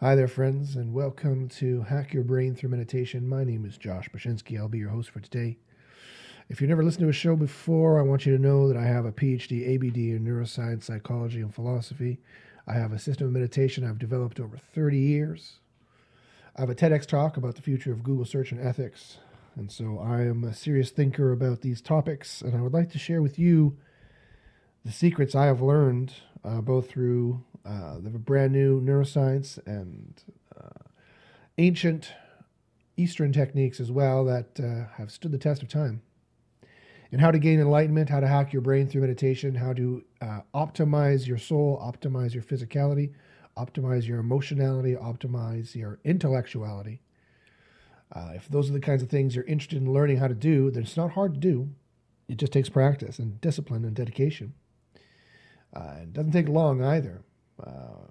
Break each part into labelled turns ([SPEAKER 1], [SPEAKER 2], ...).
[SPEAKER 1] Hi there, friends, and welcome to Hack Your Brain Through Meditation. My name is Josh Bashinsky. I'll be your host for today. If you've never listened to a show before, I want you to know that I have a PhD, ABD in neuroscience, psychology, and philosophy. I have a system of meditation I've developed over 30 years. I have a TEDx talk about the future of Google search and ethics. And so I am a serious thinker about these topics, and I would like to share with you the secrets I have learned uh, both through uh, the brand new neuroscience and uh, ancient Eastern techniques as well that uh, have stood the test of time. And how to gain enlightenment, how to hack your brain through meditation, how to uh, optimize your soul, optimize your physicality, optimize your emotionality, optimize your intellectuality. Uh, if those are the kinds of things you're interested in learning how to do, then it's not hard to do. It just takes practice and discipline and dedication. Uh, it doesn't take long either. Uh,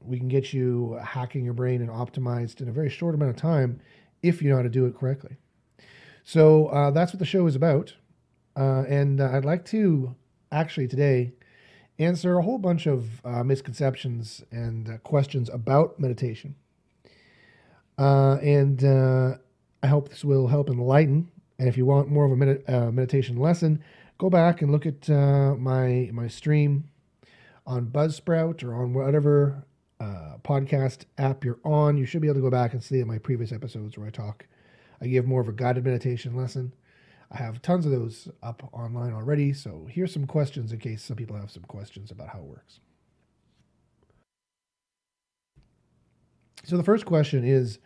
[SPEAKER 1] we can get you hacking your brain and optimized in a very short amount of time if you know how to do it correctly. So uh, that's what the show is about. Uh, and uh, I'd like to actually today answer a whole bunch of uh, misconceptions and questions about meditation. and I hope this will help enlighten. And if you want more of a med- meditation lesson, go back and look at my my stream on Buzzsprout or on whatever uh, podcast app you're on, you should be able to go back and see my previous episodes where I talk. I give more of a guided meditation lesson. I have tons of those up online already. So here's some questions in case some people have some questions about how it works. So the first question is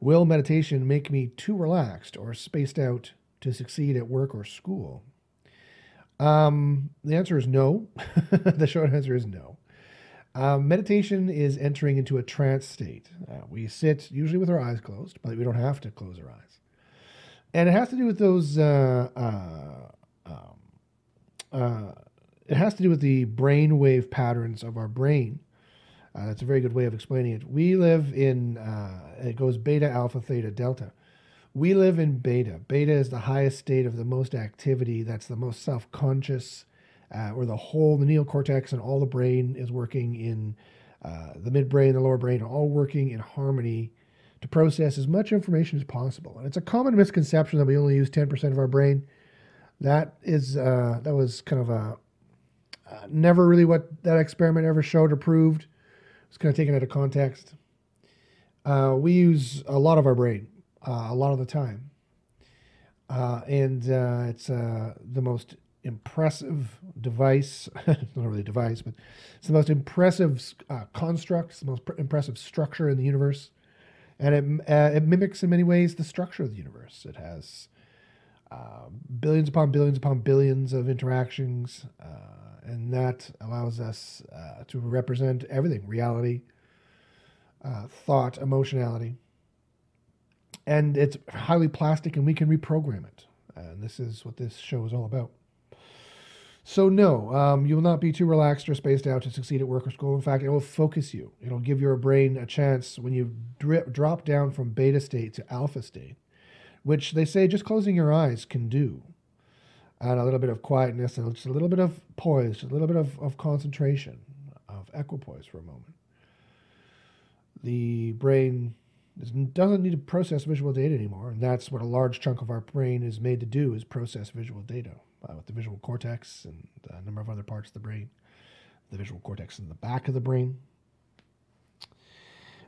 [SPEAKER 1] Will meditation make me too relaxed or spaced out to succeed at work or school? Um, the answer is no. the short answer is no. Um, meditation is entering into a trance state. Uh, we sit usually with our eyes closed, but we don't have to close our eyes. And it has to do with those. Uh, uh, um, uh, it has to do with the brain wave patterns of our brain. Uh, that's a very good way of explaining it. We live in. Uh, it goes beta, alpha, theta, delta. We live in beta. Beta is the highest state of the most activity. That's the most self conscious, uh, where the whole, the neocortex and all the brain is working in uh, the midbrain, the lower brain, all working in harmony to process as much information as possible. And it's a common misconception that we only use 10% of our brain. That is, uh, that was kind of a, uh, never really what that experiment ever showed or proved. It's kind of taken out of context. Uh, we use a lot of our brain a lot of the time. Uh, and uh, it's uh, the most impressive device, not really a device, but it's the most impressive uh, construct, the most pr- impressive structure in the universe. And it, uh, it mimics in many ways the structure of the universe. It has billions upon billions upon billions of interactions, and that allows us to represent everything reality, thought, emotionality and it's highly plastic and we can reprogram it. And this is what this show is all about. So, no, um, you will not be too relaxed or spaced out to succeed at work or school. In fact, it will focus you. It'll give your brain a chance when you drip, drop down from beta state to alpha state, which they say just closing your eyes can do. And a little bit of quietness and just a little bit of poise, a little bit of, of concentration, of equipoise for a moment. The brain it doesn't need to process visual data anymore, and that's what a large chunk of our brain is made to do: is process visual data uh, with the visual cortex and a number of other parts of the brain. The visual cortex in the back of the brain,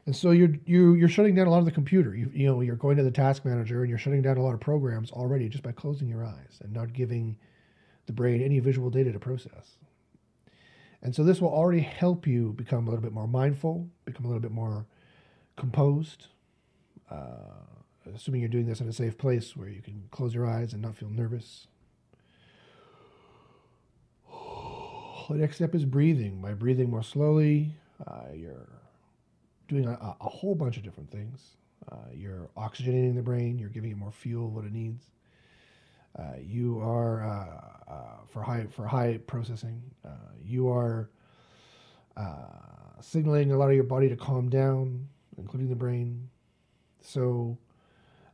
[SPEAKER 1] and so you're you, you're shutting down a lot of the computer. You, you know you're going to the task manager and you're shutting down a lot of programs already just by closing your eyes and not giving the brain any visual data to process. And so this will already help you become a little bit more mindful, become a little bit more composed, uh, assuming you're doing this in a safe place where you can close your eyes and not feel nervous. The next step is breathing. By breathing more slowly, uh, you're doing a, a, whole bunch of different things. Uh, you're oxygenating the brain, you're giving it more fuel, what it needs. Uh, you are uh, uh, for high for high processing. you are signaling a lot of your body to calm down, including the brain. So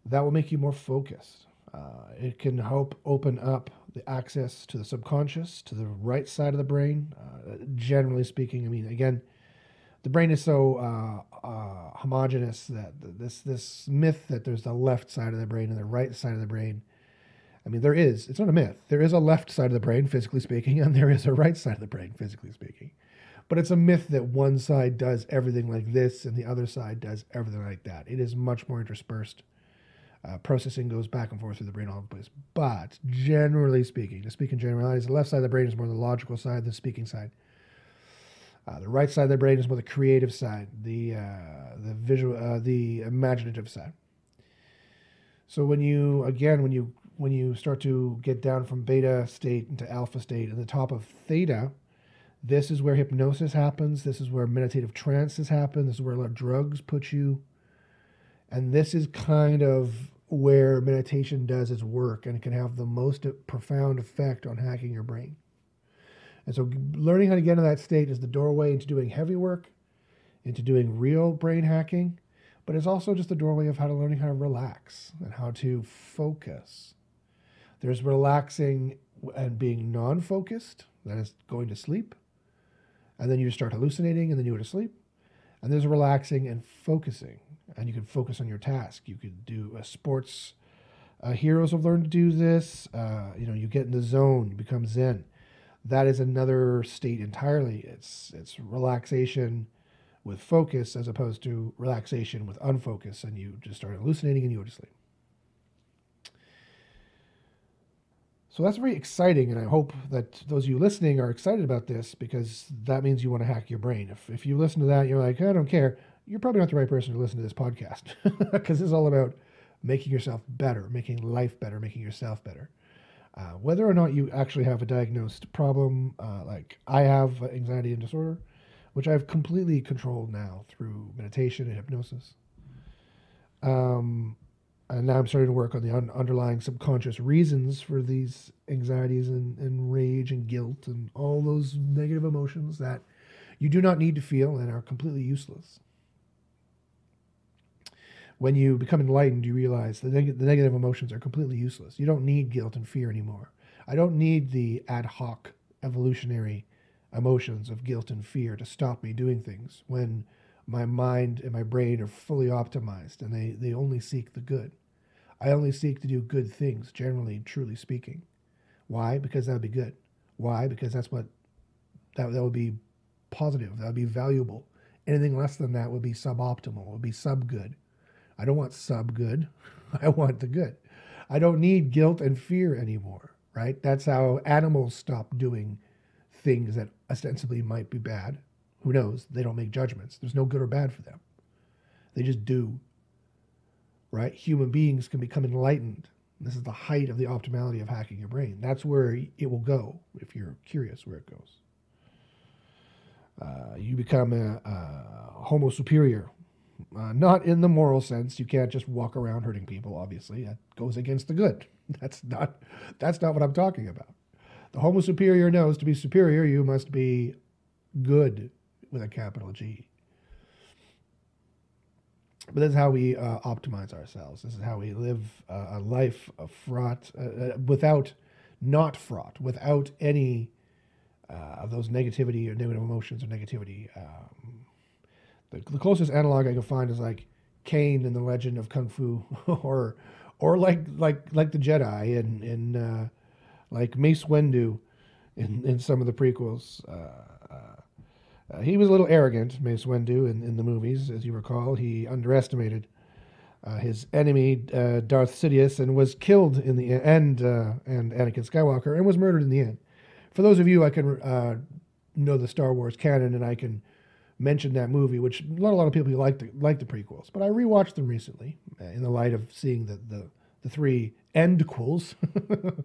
[SPEAKER 1] that will make you more focused. Uh, it can help open up the access to the subconscious, to the right side of the brain. Uh, generally speaking, I mean, again, the brain is so uh, uh, homogenous that this this myth that there's the left side of the brain and the right side of the brain. I mean, there is. It's not a myth. There is a left side of the brain, physically speaking, and there is a right side of the brain, physically speaking. But it's a myth that one side does everything like this and the other side does everything like that. It is much more interspersed. Uh, processing goes back and forth through the brain all the place. But generally speaking, to speak in generalities, the left side of the brain is more the logical side, the speaking side. Uh, the right side of the brain is more the creative side, the uh, the visual, uh, the imaginative side. So when you again, when you when you start to get down from beta state into alpha state, and the top of theta, this is where hypnosis happens. This is where meditative trances happen. This is where a lot of drugs put you, and this is kind of where meditation does its work, and it can have the most profound effect on hacking your brain. And so learning how to get into that state is the doorway into doing heavy work, into doing real brain hacking, but it's also just the doorway of how to learning how to relax and how to focus. There's relaxing and being non-focused, that is going to sleep. And then you just start hallucinating and then you go to sleep. And there's relaxing and focusing. And you can focus on your task. You could do a sports uh, heroes have learned to do this. Uh, you know, you get in the zone, you become zen that is another state entirely. It's it's relaxation with focus as opposed to relaxation with unfocus, and you just start hallucinating and you go to sleep. So that's very exciting, and I hope that those of you listening are excited about this because that means you want to hack your brain. If, if you listen to that, you're like, I don't care, you're probably not the right person to listen to this podcast because it's all about making yourself better, making life better, making yourself better. Uh, whether or not you actually have a diagnosed problem, uh, like I have anxiety and disorder, which I've completely controlled now through meditation and hypnosis. Um, and now I'm starting to work on the un- underlying subconscious reasons for these anxieties and, and rage and guilt and all those negative emotions that you do not need to feel and are completely useless when you become enlightened, you realize the, neg- the negative emotions are completely useless. You don't need guilt and fear anymore. I don't need the ad hoc evolutionary emotions of guilt and fear to stop me doing things when my mind and my brain are fully optimized and they, they only seek the good. I only seek to do good things, generally, truly speaking. Why? Because that would be good. Why? Because that's what that, that would be positive, that would be valuable. Anything less than that would be suboptimal, would be sub good. I don't want sub good. I want the good. I don't need guilt and fear anymore, right? That's how animals stop doing things that ostensibly might be bad. Who knows? They don't make judgments. There's no good or bad for them. They just do, right? Human beings can become enlightened. This is the height of the optimality of hacking your brain. That's where it will go if you're curious where it goes. Uh, you become a, a homo superior, uh, not in the moral sense. You can't just walk around hurting people. Obviously, that goes against the good. That's not. That's not what I'm talking about. The Homo superior knows to be superior, you must be good with a capital G. But this is how we uh, optimize ourselves. This is how we live uh, a life of fraught uh, uh, without, not fraught, without any uh, of those negativity or negative emotions or negativity. Um, the, the closest analog I can find is like Caine in the Legend of Kung Fu, or or like like like the Jedi in in uh, like Mace Windu in in some of the prequels. Uh, uh, he was a little arrogant, Mace Windu, in, in the movies, as you recall. He underestimated uh, his enemy, uh, Darth Sidious, and was killed in the end, uh, and Anakin Skywalker, and was murdered in the end. For those of you I can know the Star Wars canon, and I can mention that movie, which not a lot of people like the like the prequels, but I rewatched them recently uh, in the light of seeing the the, the three endquels,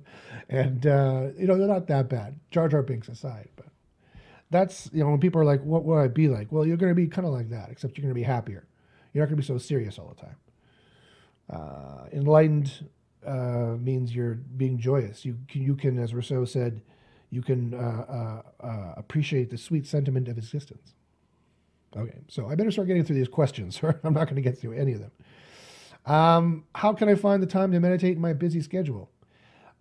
[SPEAKER 1] and uh, you know they're not that bad. Jar Jar Binks aside, but that's you know when people are like, "What would I be like?" Well, you're going to be kind of like that, except you're going to be happier. You're not going to be so serious all the time. Uh, enlightened uh, means you're being joyous. You can, you can, as Rousseau said, you can uh, uh, uh, appreciate the sweet sentiment of existence. Okay, so I better start getting through these questions, or I'm not going to get through any of them. Um, how can I find the time to meditate in my busy schedule?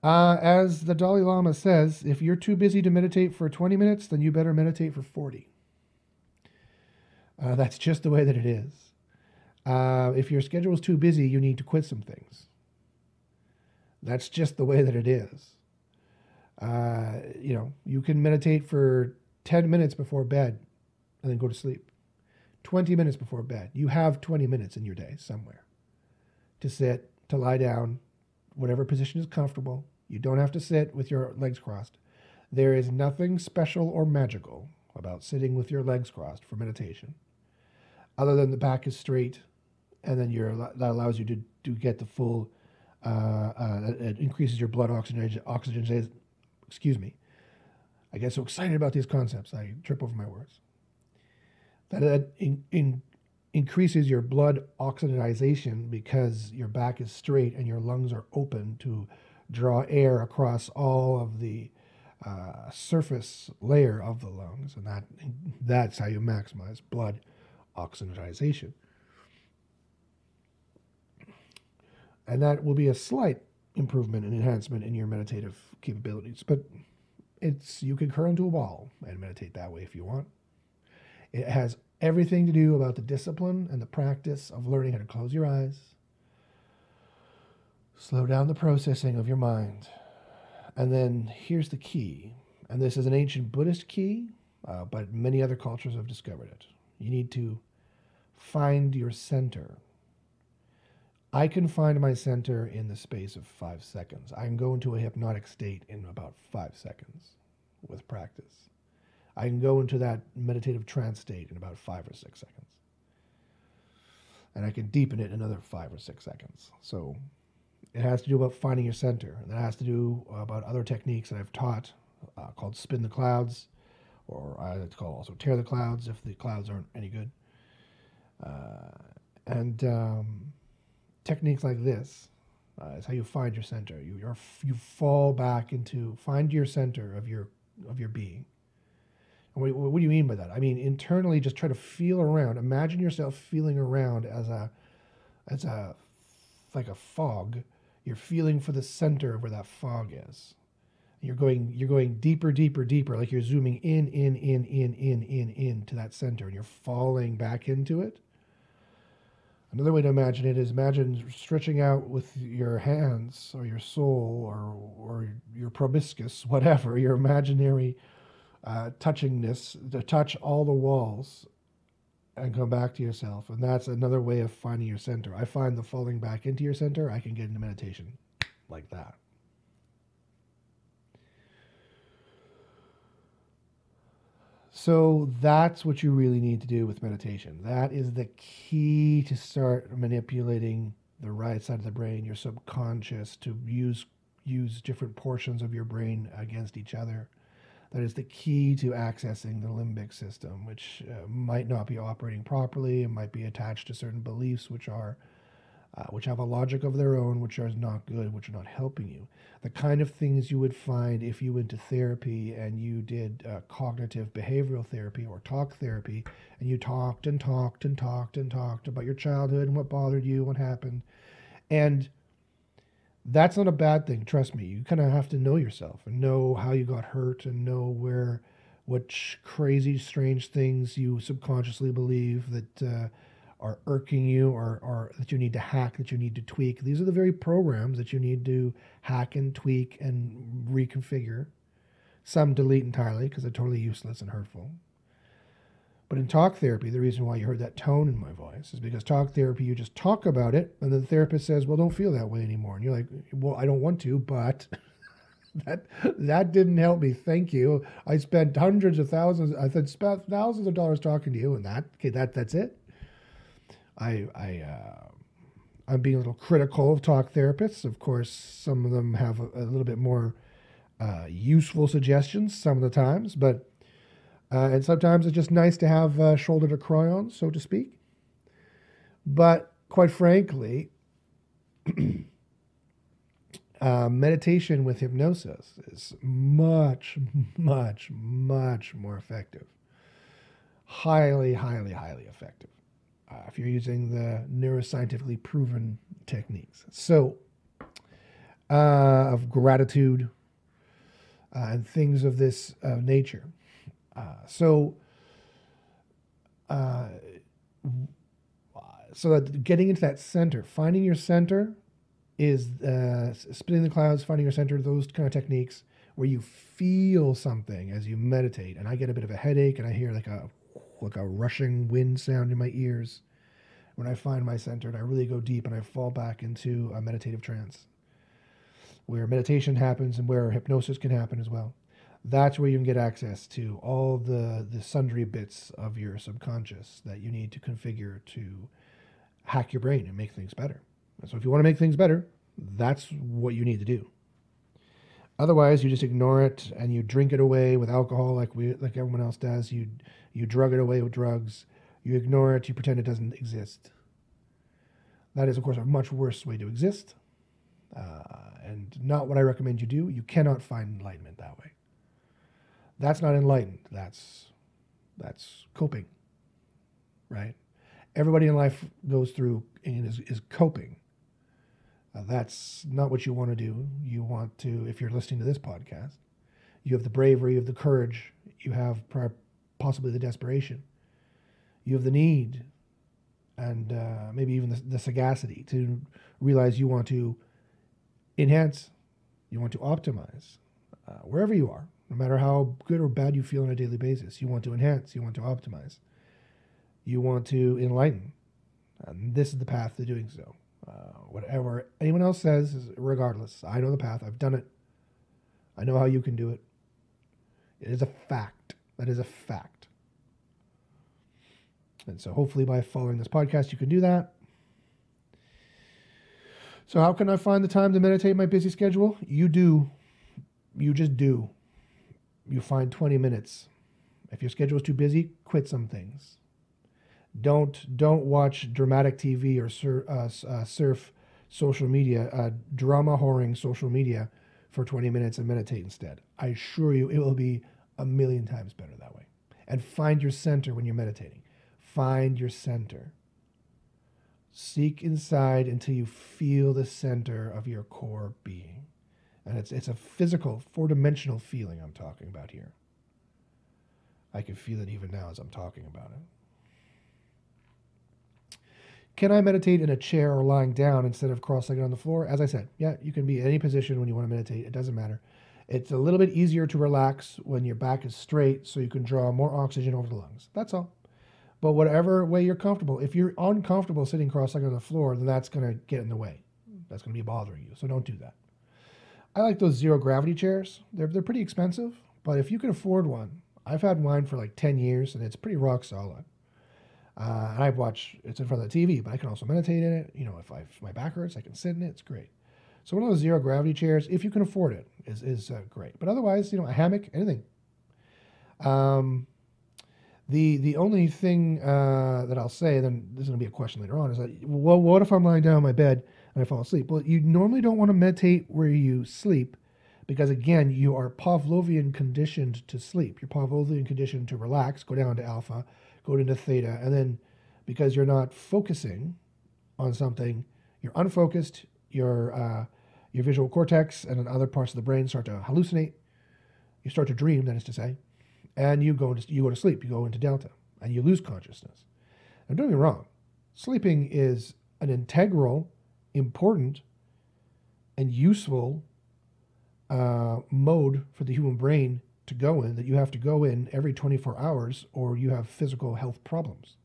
[SPEAKER 1] Uh, as the Dalai Lama says, if you're too busy to meditate for 20 minutes, then you better meditate for 40. Uh, that's just the way that it is. Uh, if your schedule is too busy, you need to quit some things. That's just the way that it is. Uh, you know, you can meditate for 10 minutes before bed and then go to sleep. 20 minutes before bed. You have 20 minutes in your day somewhere to sit, to lie down, whatever position is comfortable. You don't have to sit with your legs crossed. There is nothing special or magical about sitting with your legs crossed for meditation, other than the back is straight, and then you're, that allows you to, to get the full, uh, uh, it increases your blood oxygen, oxygen, excuse me. I get so excited about these concepts, I trip over my words. That it in, in, increases your blood oxidization because your back is straight and your lungs are open to draw air across all of the uh, surface layer of the lungs, and that that's how you maximize blood oxygenation. And that will be a slight improvement and enhancement in your meditative capabilities, but it's you can curl into a ball and meditate that way if you want. It has everything to do about the discipline and the practice of learning how to close your eyes, slow down the processing of your mind, and then here's the key, and this is an ancient Buddhist key, uh, but many other cultures have discovered it. You need to find your center. I can find my center in the space of five seconds. I can go into a hypnotic state in about five seconds with practice. I can go into that meditative trance state in about five or six seconds. And I can deepen it another five or six seconds. So it has to do about finding your center. And that has to do about other techniques that I've taught uh, called spin the clouds, or I like to call also tear the clouds if the clouds aren't any good. Uh, and um, techniques like this uh, is how you find your center. You you you fall back into find your center of your of your being. What, what, do you mean by that? I mean internally, just try to feel around. Imagine yourself feeling around as a as a like a fog you're feeling for the center of where that fog is. You're going you're going deeper, deeper, deeper, like you're zooming in, in, in, in, in, in, in to that center, and you're falling back into it. Another way to imagine it is imagine stretching out with your hands or your soul or or your proboscis, whatever, your imaginary uh, touchingness to touch all the walls and come back to yourself. And that's another way of finding your center. I find the falling back into your center, I can get into meditation like that. So that's what you really need to do with meditation. That is the key to start manipulating the right side of the brain, your subconscious, to use use different portions of your brain against each other that is the key to accessing the limbic system, which uh, might not be operating properly and might be attached to certain beliefs which are uh, which have a logic of their own, which are not good, which are not helping you. The kind of things you would find if you went to therapy and you did uh, cognitive behavioral therapy or talk therapy, and you talked and talked and talked and talked about your childhood and what bothered you, what happened, and that's not a bad thing. Trust me. You kind of have to know yourself and know how you got hurt and know where, which crazy, strange things you subconsciously believe that uh, are irking you or, or that you need to hack, that you need to tweak. These are the very programs that you need to hack and tweak and reconfigure. Some delete entirely because they're totally useless and hurtful. But in talk therapy, the reason why you heard that tone in my voice is because talk therapy, you just talk about it, and the therapist says, "Well, don't feel that way anymore." And you're like, "Well, I don't want to, but that that didn't help me. Thank you. I spent hundreds of thousands. I spent thousands of dollars talking to you, and that okay, that that's it." I I uh, I'm being a little critical of talk therapists. Of course, some of them have a, a little bit more uh, useful suggestions some of the times, but uh, and sometimes it's just nice to have a shoulder to cry on, so to speak. But quite frankly, uh, meditation with hypnosis is much, much, much more effective. Highly, highly, highly effective uh, if you're using the neuroscientifically proven techniques. So, uh, of gratitude uh, and things of this uh, nature. Uh, so uh, so that getting into that center, finding your center is uh, spinning the clouds, finding your center, those kind of techniques where you feel something as you meditate. And I get a bit of a headache and I hear like a like a rushing wind sound in my ears when I find my center and I really go deep and I fall back into a meditative trance where meditation happens and where hypnosis can happen as well. That's where you can get access to all the, the sundry bits of your subconscious that you need to configure to hack your brain and make things better. so if you want to make things better, that's what you need to do. Otherwise, you just ignore it and you drink it away with alcohol, like we, like everyone else does. You, you drug it away with drugs. You ignore it. You pretend it doesn't exist. That is, of course, a much worse way to exist, uh, and not what I recommend you do. You cannot find enlightenment that way. That's not enlightened. That's that's coping, right? Everybody in life goes through and is, is coping. Uh, that's not what you want to do. You want to, if you're listening to this podcast, you have the bravery, you have the courage, you have possibly the desperation, you have the need, and uh, maybe even the, the sagacity to realize you want to enhance, you want to optimize uh, wherever you are, no matter how good or bad you feel on a daily basis. You want to enhance, you want to optimize, you want to enlighten. And this is the path to doing so. Uh, whatever anyone else says, regardless, I know the path. I've done it. I know how you can do it. It is a fact. That is a fact. And so hopefully by following this podcast, you can do that. So, how can I find the time to meditate my busy schedule? You do. You just do. You find 20 minutes. If your schedule is too busy, quit some things. Don't don't watch dramatic TV or sur, uh, uh, surf social media, uh, drama whoring social media for 20 minutes and meditate instead. I assure you, it will be a million times better that way. And find your center when you're meditating. Find your center. Seek inside until you feel the center of your core being. And it's, it's a physical, four dimensional feeling I'm talking about here. I can feel it even now as I'm talking about it. Can I meditate in a chair or lying down instead of cross legged on the floor? As I said, yeah, you can be in any position when you want to meditate. It doesn't matter. It's a little bit easier to relax when your back is straight so you can draw more oxygen over the lungs. That's all. But whatever way you're comfortable, if you're uncomfortable sitting cross legged on the floor, then that's going to get in the way. That's going to be bothering you. So don't do that. I like those zero gravity chairs. They're, they're pretty expensive, but if you can afford one, I've had mine for like 10 years and it's pretty rock solid. Uh, and I watch it's in front of the TV, but I can also meditate in it. You know, if, I, if my back hurts, I can sit in it. It's great. So one of those zero gravity chairs, if you can afford it, is is uh, great. But otherwise, you know, a hammock, anything. Um, the the only thing uh, that I'll say, then this is to be a question later on, is that well, what if I'm lying down in my bed and I fall asleep? Well, you normally don't want to meditate where you sleep, because again, you are Pavlovian conditioned to sleep. You're Pavlovian conditioned to relax, go down to alpha, go into theta, and then because you're not focusing on something, you're unfocused. Your uh, your visual cortex and other parts of the brain start to hallucinate. You start to dream, that is to say, and you go into you go to sleep. You go into delta, and you lose consciousness. Now, don't get me wrong. Sleeping is an integral, important, and useful uh, mode for the human brain to go in that you have to go in every 24 hours or you have physical health problems.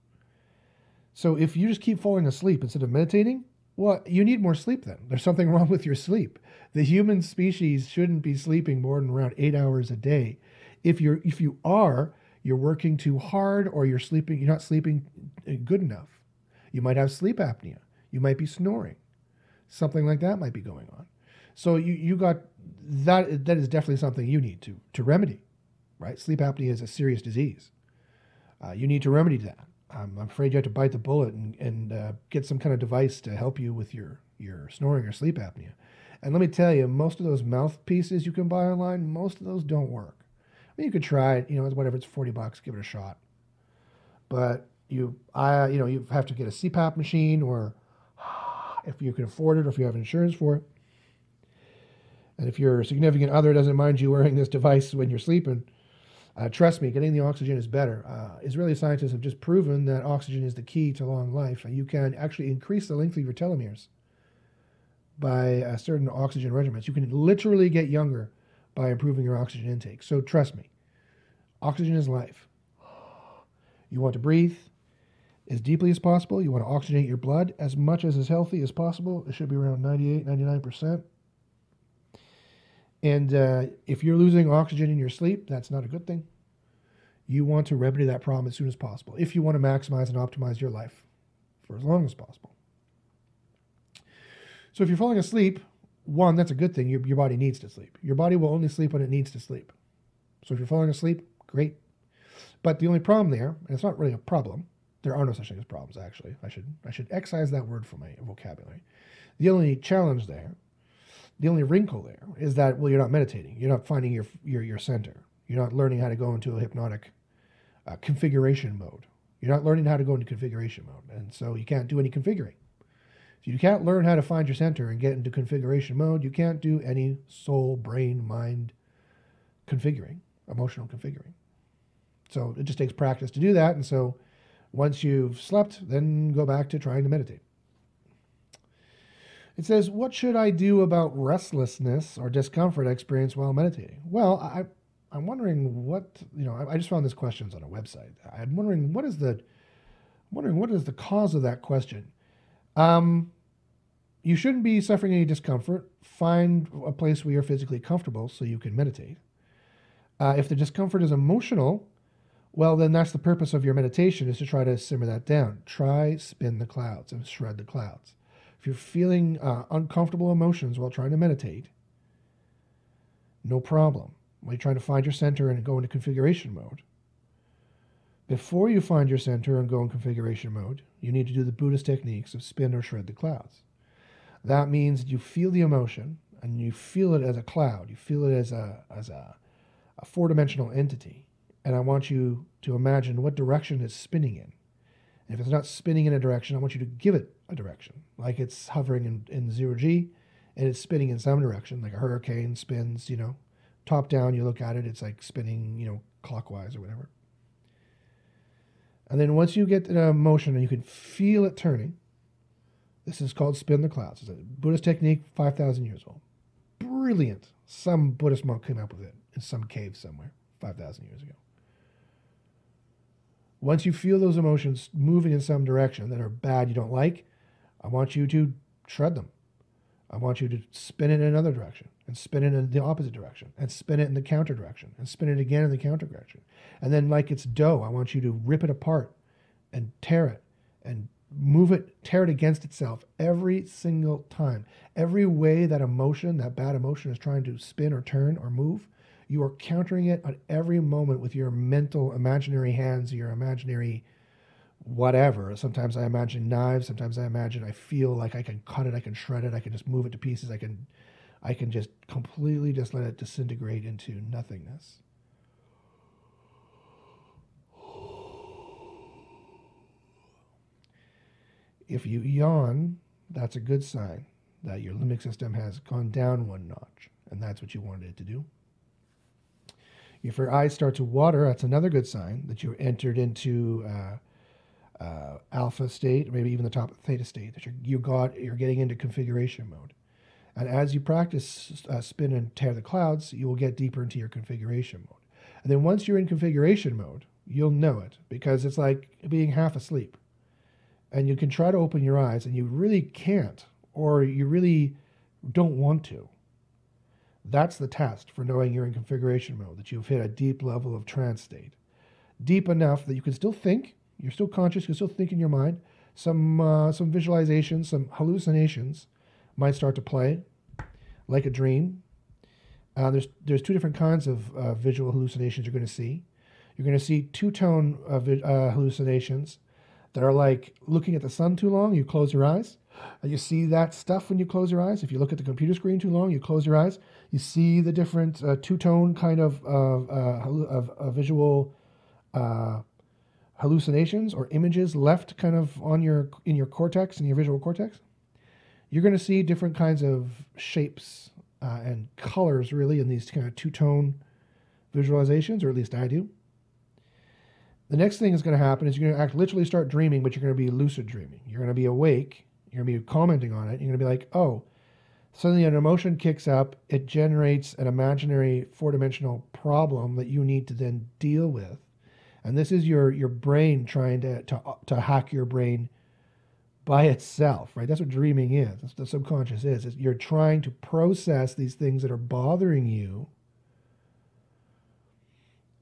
[SPEAKER 1] So if you just keep falling asleep instead of meditating, well, you need more sleep then. There's something wrong with your sleep. The human species shouldn't be sleeping more than around eight hours a day. If you're if you are, you're working too hard or you're sleeping, you're not sleeping good enough. You might have sleep apnea. You might be snoring. Something like that might be going on. So you, you got that that is definitely something you need to to remedy, right? Sleep apnea is a serious disease. Uh, you need to remedy that. I'm afraid you have to bite the bullet and, and uh, get some kind of device to help you with your your snoring or sleep apnea. And let me tell you, most of those mouthpieces you can buy online, most of those don't work. I mean, you could try it, you know, whatever it's forty bucks, give it a shot. But you, I, you know, you have to get a CPAP machine, or if you can afford it, or if you have insurance for it and if your significant other doesn't mind you wearing this device when you're sleeping, Uh, trust me, getting the oxygen is better. Uh, Israeli scientists have just proven that oxygen is the key to long life, you can actually increase the length of your telomeres by certain oxygen regimens. You can literally get younger by improving your oxygen intake. So trust me, oxygen is life. You want to breathe as deeply as possible. You want to oxygenate your blood as much as is healthy as possible. It should be around 98, 99%. And uh, if you're losing oxygen in your sleep, that's not a good thing. You want to remedy that problem as soon as possible if you want to maximize and optimize your life for as long as possible. So if you're falling asleep, one, that's a good thing. Your, your body needs to sleep. Your body will only sleep when it needs to sleep. So if you're falling asleep, great. But the only problem there, and it's not really a problem, there are no such things as problems actually. I should I should excise that word from my vocabulary. The only challenge there the only wrinkle there is that well, you're not meditating. You're not finding your your your center. You're not learning how to go into a hypnotic uh, configuration mode. You're not learning how to go into configuration mode, and so you can't do any configuring. If you can't learn how to find your center and get into configuration mode, you can't do any soul, brain, mind configuring, emotional configuring. So it just takes practice to do that. And so once you've slept, then go back to trying to meditate. It says, What should I do about restlessness or discomfort experienced while meditating? Well, I, I'm wondering what, you know, I, I just found this questions on a website. I'm wondering what is the, I'm wondering what is the cause of that question. Um, you shouldn't be suffering any discomfort. Find a place where you're physically comfortable so you can meditate. Uh, if the discomfort is emotional, well, then that's the purpose of your meditation is to try to simmer that down. Try spin the clouds and shred the clouds. If you're feeling uh, uncomfortable emotions while trying to meditate, no problem. While you're trying to find your center and go into configuration mode, before you find your center and go in configuration mode, you need to do the Buddhist techniques of spin or shred the clouds. That means you feel the emotion and you feel it as a cloud. You feel it as a as a, a four dimensional entity. And I want you to imagine what direction it's spinning in. And if it's not spinning in a direction, I want you to give it a direction, like it's hovering in, in zero G and it's spinning in some direction, like a hurricane spins, you know, top down, you look at it, it's like spinning, you know, clockwise or whatever. And then once you get the motion and you can feel it turning, this is called spin the clouds. It's a Buddhist technique, 5,000 years old. Brilliant. Some Buddhist monk came up with it in some cave somewhere 5,000 years ago. Once you feel those emotions moving in some direction that are bad, you don't like, I want you to shred them. I want you to spin it in another direction and spin it in the opposite direction and spin it in the counter direction and spin it again in the counter direction. And then, like it's dough, I want you to rip it apart and tear it and move it, tear it against itself every single time. Every way that emotion, that bad emotion, is trying to spin or turn or move, you are countering it at every moment with your mental, imaginary hands, your imaginary whatever. Sometimes I imagine knives. Sometimes I imagine I feel like I can cut it, I can shred it, I can just move it to pieces. I can, I can just completely just let it disintegrate into nothingness. If you yawn, that's a good sign that your limbic system has gone down one notch, and that's what you wanted it to do. If your eyes start to water, that's another good sign that you entered into uh, uh, alpha state, maybe even the top theta state. That you're you got you're getting into configuration mode, and as you practice uh, spin and tear the clouds, you will get deeper into your configuration mode. And then once you're in configuration mode, you'll know it because it's like being half asleep, and you can try to open your eyes, and you really can't, or you really don't want to that's the test for knowing you're in configuration mode, that you've hit a deep level of trance state. Deep enough that you can still think, you're still conscious, you can still think in your mind. Some, uh, some visualizations, some hallucinations might start to play, like a dream. Uh, there's, there's two different kinds of uh, visual hallucinations you're going to see. You're going to see two tone uh, uh, hallucinations that are like looking at the sun too long, you close your eyes. And you see that stuff when you close your eyes. If you look at the computer screen too long, you close your eyes. You see the different uh, two-tone kind of uh, of, of visual uh, hallucinations or images left kind of on your in your cortex in your visual cortex. You're going to see different kinds of shapes uh, and colors really in these kind of two-tone visualizations, or at least I do. The next thing that's going to happen is you're going to act literally start dreaming, but you're going to be lucid dreaming. You're going to be awake. You're going to be commenting on it. You're going to be like, oh, suddenly an emotion kicks up. It generates an imaginary four dimensional problem that you need to then deal with. And this is your, your brain trying to, to, to hack your brain by itself, right? That's what dreaming is. That's the subconscious is. is. You're trying to process these things that are bothering you,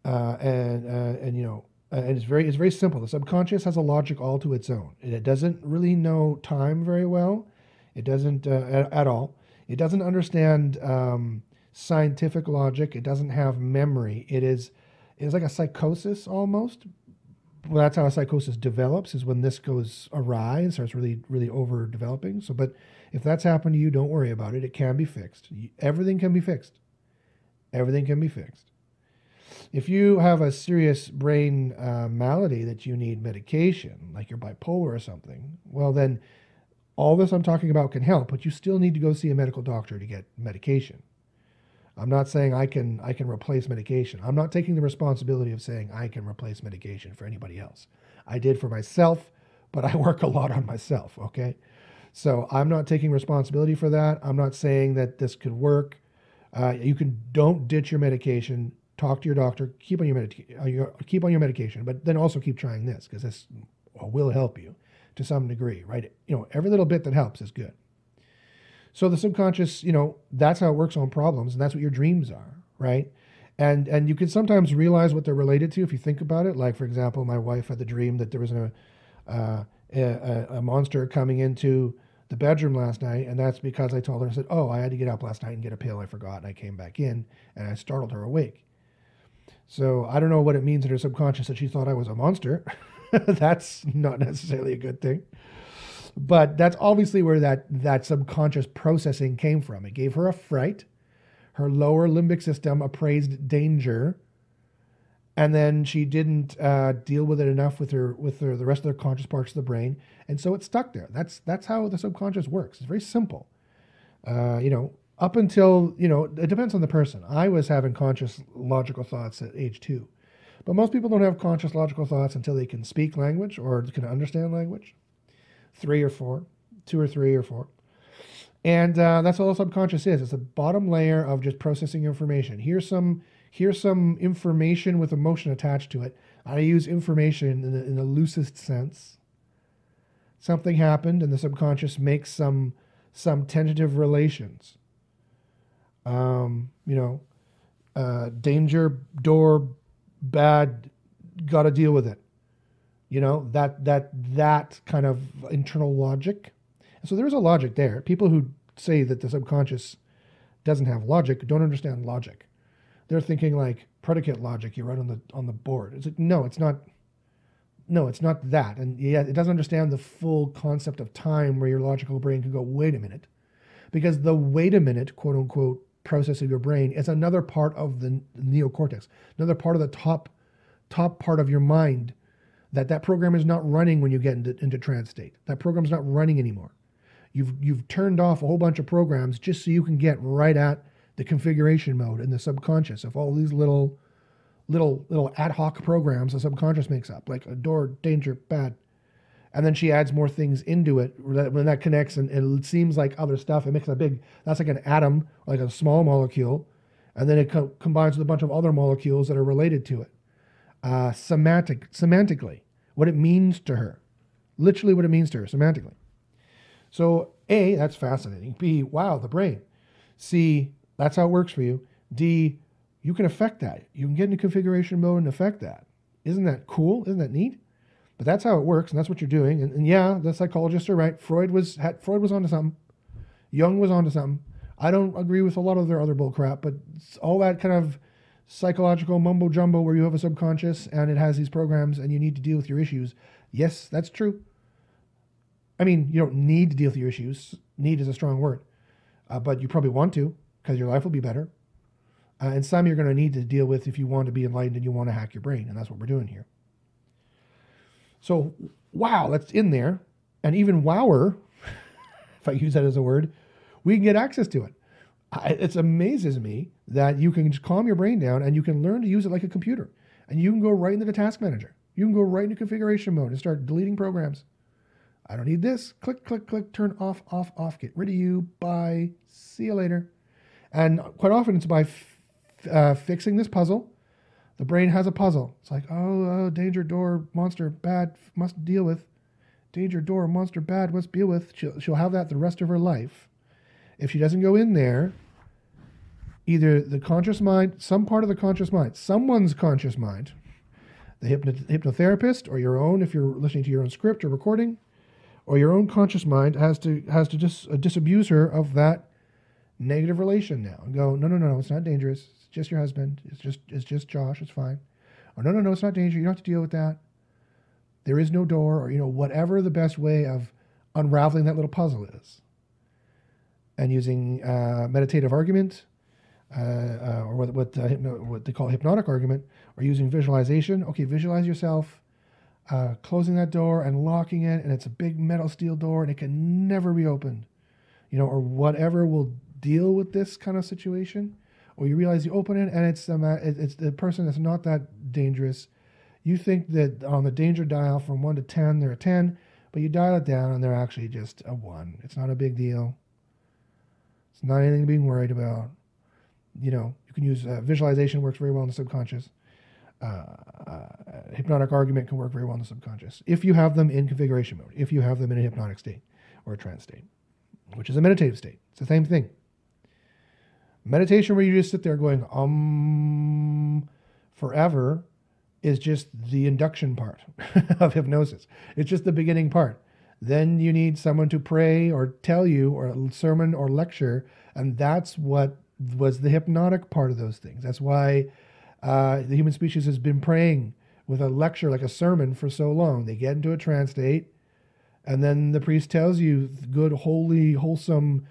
[SPEAKER 1] uh, and uh, and you know, uh, and it's very it's very simple. The subconscious has a logic all to its own, and it doesn't really know time very well. It doesn't uh, at, at, all. It doesn't understand um, scientific logic. It doesn't have memory. It is it is like a psychosis almost, well, that's how a psychosis develops is when this goes awry and starts really, really over developing. So, but if that's happened to you, don't worry about it. It can be fixed. Everything can be fixed. Everything can be fixed. If you have a serious brain uh, malady that you need medication, like you're bipolar or something, well, then all this I'm talking about can help, but you still need to go see a medical doctor to get medication. I'm not saying I can I can replace medication. I'm not taking the responsibility of saying I can replace medication for anybody else. I did for myself, but I work a lot on myself, okay? So I'm not taking responsibility for that. I'm not saying that this could work. Uh, you can don't ditch your medication. Talk to your doctor. Keep on your, medication. uh, keep on your medication, but then also keep trying this because this will help you to some degree, right? You know, every little bit that helps is good. So the subconscious, you know, that's how it works on problems, and that's what your dreams are, right? And and you can sometimes realize what they're related to if you think about it. Like for example, my wife had the dream that there was a uh, a, a, monster coming into the bedroom last night, and that's because I told her I said, "Oh, I had to get up last night and get a pill. I forgot, and I came back in, and I startled her awake." So I don't know what it means in her subconscious that she thought I was a monster. that's not necessarily a good thing. But that's obviously where that, that subconscious processing came from. It gave her a fright. Her lower limbic system appraised danger. And then she didn't uh, deal with it enough with her with her, the rest of the conscious parts of the brain, and so it stuck there. That's that's how the subconscious works. It's very simple. Uh, you know, up until you know, it depends on the person. I was having conscious logical thoughts at age two, but most people don't have conscious logical thoughts until they can speak language or can understand language three or four, two or three or four. And uh, that's all the subconscious is. It's the bottom layer of just processing information. Here's some here's some information with emotion attached to it. I use information in the, in the loosest sense. Something happened, and the subconscious makes some some tentative relations. Um, you know, uh, danger, door, bad, got to deal with it. You know that that that kind of internal logic. So there's a logic there. People who say that the subconscious doesn't have logic don't understand logic. They're thinking like predicate logic you write on the on the board. It's like no it's not no it's not that. And yeah it doesn't understand the full concept of time where your logical brain can go wait a minute. Because the wait a minute quote unquote process of your brain It's another part of the neocortex another part of the top top part of your mind that that program is not running when you get into, into trance state. That program's not running anymore. You've you've turned off a whole bunch of programs just so you can get right at the configuration mode in the subconscious of all these little little little ad hoc programs the subconscious makes up, like a door, danger, bad. And then she adds more things into it when that connects and, and it seems like other stuff. It makes a big, that's like an atom, like a small molecule. And then it co- combines with a bunch of other molecules that are related to it. Uh, semantic, semantically, what it means to her, literally what it means to her semantically. So, A, that's fascinating. B, wow, the brain. C, that's how it works for you. D, you can affect that. You can get into configuration mode and affect that. Isn't that cool? Isn't that neat? But that's how it works, and that's what you're doing. And, and yeah, the psychologists are right. Freud was had, Freud was onto something. Jung was onto something. I don't agree with a lot of their other bull crap, but all that kind of psychological mumbo jumbo where you have a subconscious and it has these programs and you need to deal with your issues. Yes, that's true. I mean, you don't need to deal with your issues. Need is a strong word, uh, but you probably want to because your life will be better. Uh, and some you're going to need to deal with if you want to be enlightened and you want to hack your brain, and that's what we're doing here. So, wow, that's in there, and even wower, if I use that as a word, we can get access to it. It amazes me that you can just calm your brain down and you can learn to use it like a computer. And you can go right into the task manager. You can go right into configuration mode and start deleting programs. I don't need this. Click, click, click, turn off, off, off. Get rid of you. Bye. See you later. And quite often it's by f- uh, fixing this puzzle. The brain has a puzzle. It's like, oh, oh, danger door, monster, bad, must deal with. Danger door, monster, bad, must deal with. She'll, she'll have that the rest of her life. If she doesn't go in there, either the conscious mind, some part of the conscious mind, someone's conscious mind, the hypno- hypnotherapist or your own, if you're listening to your own script or recording, or your own conscious mind has to has to just uh, disabuse her of that negative relation now and go, no, no, no, no, it's not dangerous. Just your husband. It's just it's just Josh. It's fine. Or no, no, no, it's not dangerous. You don't have to deal with that. There is no door, or you know, whatever the best way of unraveling that little puzzle is. And using uh, meditative argument, uh, uh, or what what, hypno- what they call hypnotic argument, or using visualization. Okay, visualize yourself uh, closing that door and locking it, and it's a big metal steel door, and it can never be opened. You know, or whatever will deal with this kind of situation. Or you realize you open it, and it's um, it's the person that's not that dangerous. You think that on the danger dial from one to ten, they're a ten, but you dial it down, and they're actually just a one. It's not a big deal. It's not anything to be worried about. You know, you can use uh, visualization works very well in the subconscious. Uh, uh, hypnotic argument can work very well in the subconscious if you have them in configuration mode, if you have them in a hypnotic state or a trance state, which is a meditative state. It's the same thing. Meditation where you just sit there going, um, forever is just the induction part of hypnosis. It's just the beginning part. Then you need someone to pray or tell you or a sermon or lecture. And that's what was the hypnotic part of those things. That's why uh, the human species has been praying with a lecture, like a sermon, for so long. They get into a trance state, and then the priest tells you good, holy, wholesome,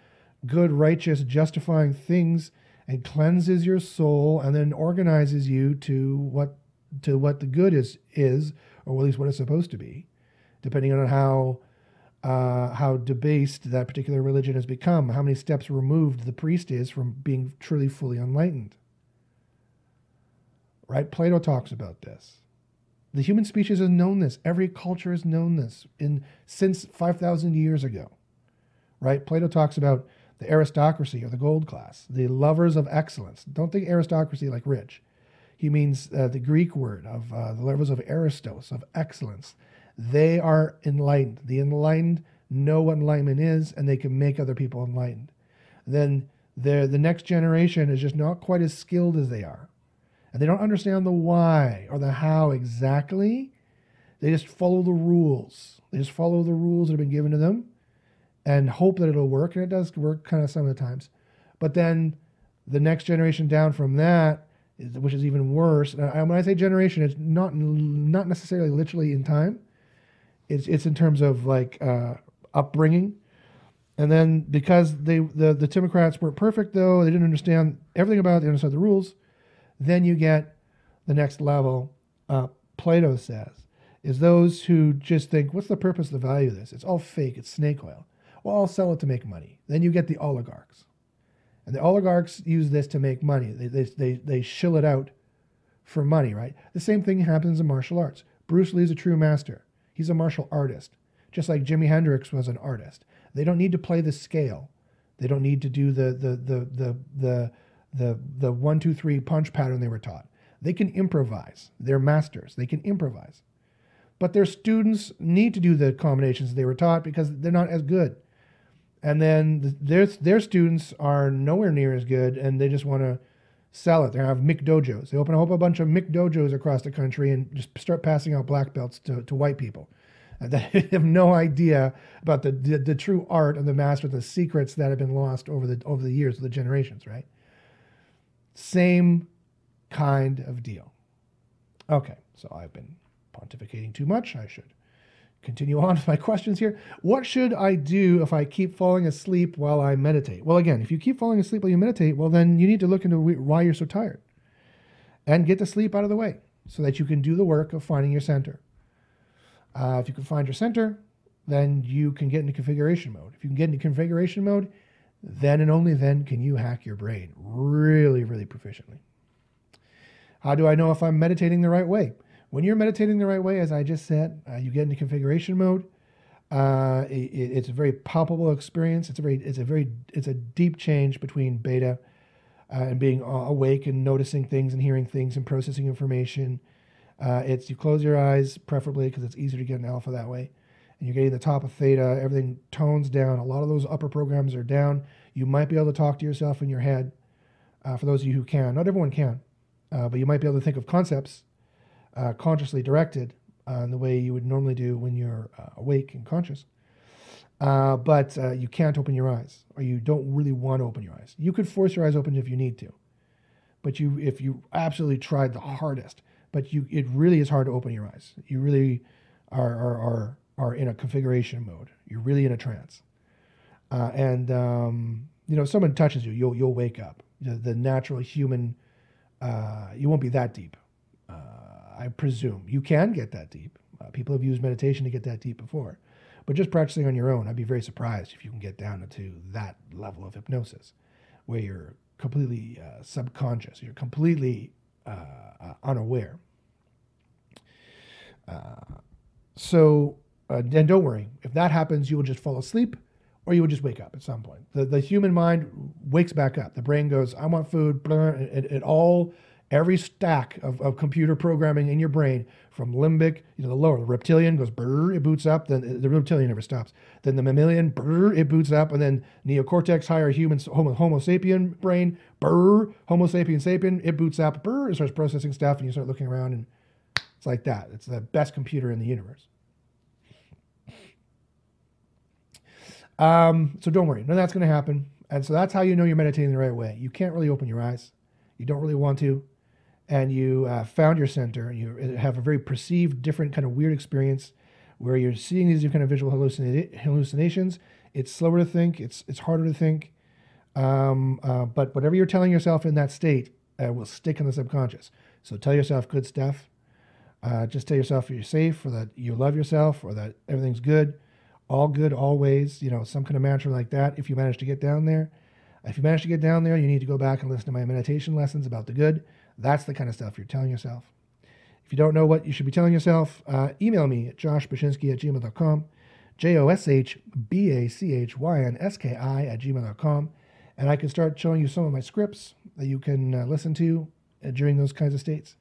[SPEAKER 1] good, righteous, justifying things, and cleanses your soul, and then organizes you to what to what the good is is, or at least what it's supposed to be, depending on how uh, how debased that particular religion has become, how many steps removed the priest is from being truly fully enlightened right? Plato talks about this. The human species has known this. Every culture has known this in since 5,000 years ago, right? Plato talks about the aristocracy or the gold class, the lovers of excellence. Don't think aristocracy like rich. He means uh, the Greek word of uh, the lovers of aristos, of excellence. They are enlightened. The enlightened know what enlightenment is, and they can make other people enlightened. Then the the next generation is just not quite as skilled as they are and they don't understand the why or the how exactly. They just follow the rules. They just follow the rules that have been given to them and hope that it'll work. And it does work kind of some of the times. But then the next generation down from that, which is even worse. And when I say generation, it's not not necessarily literally in time. It's it's in terms of like uh, upbringing. And then because they the the Timocrats weren't perfect though, they didn't understand everything about it. They understood the rules. Then you get the next level, uh, Plato says, is those who just think, what's the purpose, the value of this? It's all fake, it's snake oil. Well, I'll sell it to make money. Then you get the oligarchs. And the oligarchs use this to make money. They, they, they, they shill it out for money, right? The same thing happens in martial arts. Bruce Lee's a true master. He's a martial artist, just like Jimi Hendrix was an artist. They don't need to play the scale. They don't need to do the the the the the the the one two three punch pattern they were taught. They can improvise. They're masters. They can improvise. But their students need to do the combinations they were taught because they're not as good. And then their their students are nowhere near as good, and they just want to sell it. They have McDojos. They open up a whole bunch of McDojos across the country and just start passing out black belts to, to white people. Uh, and they have no idea about the, the, the true art of the master, the secrets that have been lost over the over the years, the generations, right? Same kind of deal. Okay, so I've been pontificating too much. I should continue on with my questions here. What should I do if I keep falling asleep while I meditate? Well, again, if you keep falling asleep while you meditate, well, then you need to look into why you're so tired and get the sleep out of the way so that you can do the work of finding your center. Uh, if you can find your center, then you can get into configuration mode. If you can get into configuration mode, then and only then can you hack your brain really, really proficiently. How do I know if I'm meditating the right way? When you're meditating the right way, as I just said, uh, you get into configuration mode. Uh, it, it's a very palpable experience. It's a very, it's a very, it's a deep change between beta uh, and being awake and noticing things and hearing things and processing information. Uh, it's you close your eyes, preferably because it's easier to get an alpha that way, and you're getting the top of theta. Everything tones down. A lot of those upper programs are down. You might be able to talk to yourself in your head. Uh, for those of you who can, not everyone can, uh, but you might be able to think of concepts uh, consciously directed uh, in the way you would normally do when you're uh, awake and conscious. Uh, but uh, you can't open your eyes, or you don't really want to open your eyes. You could force your eyes open if you need to, but you, if you absolutely tried the hardest, but you, it really is hard to open your eyes. You really are are are, are in a configuration mode. You're really in a trance, uh, and um, you know, if someone touches you, you'll you'll wake up. The, the natural human, you won't be that deep I presume. You can get that deep. Uh, people have used meditation to get that deep before. But just practicing on your own, I'd be very surprised if you can get down to that level of hypnosis where you're completely uh, subconscious, you're completely uh, uh unaware. Uh, so, uh, and don't worry, if that happens, you will just fall asleep or you will just wake up at some point. The, the human mind wakes back up. The brain goes, I want food, it, it all every stack of, of computer programming in your brain from limbic, you know, the lower, the reptilian goes brr, it boots up, then the reptilian never stops. Then the mammalian, brr, it boots up, and then neocortex, higher human, homo, homo sapien brain, brr, homo sapien sapien, it boots up, brr, it starts processing stuff, and you start looking around, and it's like that. It's the best computer in the universe. Um, so don't worry, none of that's going to happen. And so that's how you know you're meditating the right way. You can't really open your eyes. You don't really want to and you uh, found your center and you have a very perceived, different kind of weird experience where you're seeing these kind of visual hallucina- hallucinations. It's slower to think. It's it's harder to think. Um, uh, but whatever you're telling yourself in that state uh, will stick in the subconscious. So tell yourself good stuff. Uh, just tell yourself you're safe, or that you love yourself, or that everything's good, all good, always. You know, some kind of mantra like that. If you manage to get down there, if you manage to get down there, you need to go back and listen to my meditation lessons about the good. That's the kind of stuff you're telling yourself. If you don't know what you should be telling yourself, uh, email me at joshbachynski at gmail.com, J O S H B A C H Y N S K I at gmail.com, and I can start showing you some of my scripts that you can uh, listen to uh, during those kinds of states.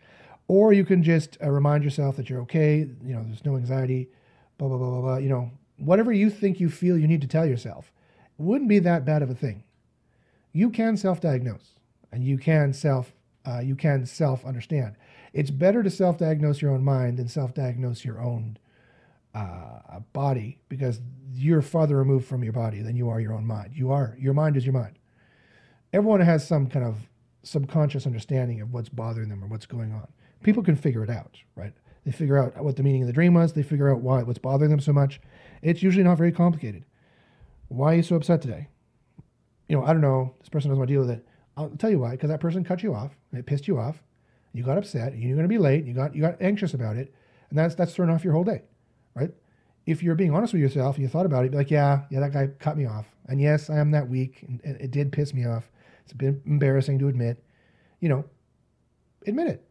[SPEAKER 1] Or you can just uh, remind yourself that you're okay, you know, there's no anxiety, blah, blah, blah, blah, blah. You know, whatever you think you feel you need to tell yourself wouldn't be that bad of a thing. You can self diagnose and you can self uh, you can self understand. It's better to self diagnose your own mind than self diagnose your own uh, body because you're farther removed from your body than you are your own mind. You are, your mind is your mind. Everyone has some kind of subconscious understanding of what's bothering them or what's going on. People can figure it out, right? They figure out what the meaning of the dream was, they figure out why what's bothering them so much. It's usually not very complicated. Why are you so upset today? You know, I don't know. This person doesn't want to deal with it. I'll tell you why, because that person cut you off and it pissed you off. You got upset. You're going to be late. You got you got anxious about it, and that's that's throwing off your whole day, right? If you're being honest with yourself and you thought about it, be like, yeah, yeah, that guy cut me off, and yes, I am that weak, and, and it did piss me off. It's a bit embarrassing to admit. You know, admit it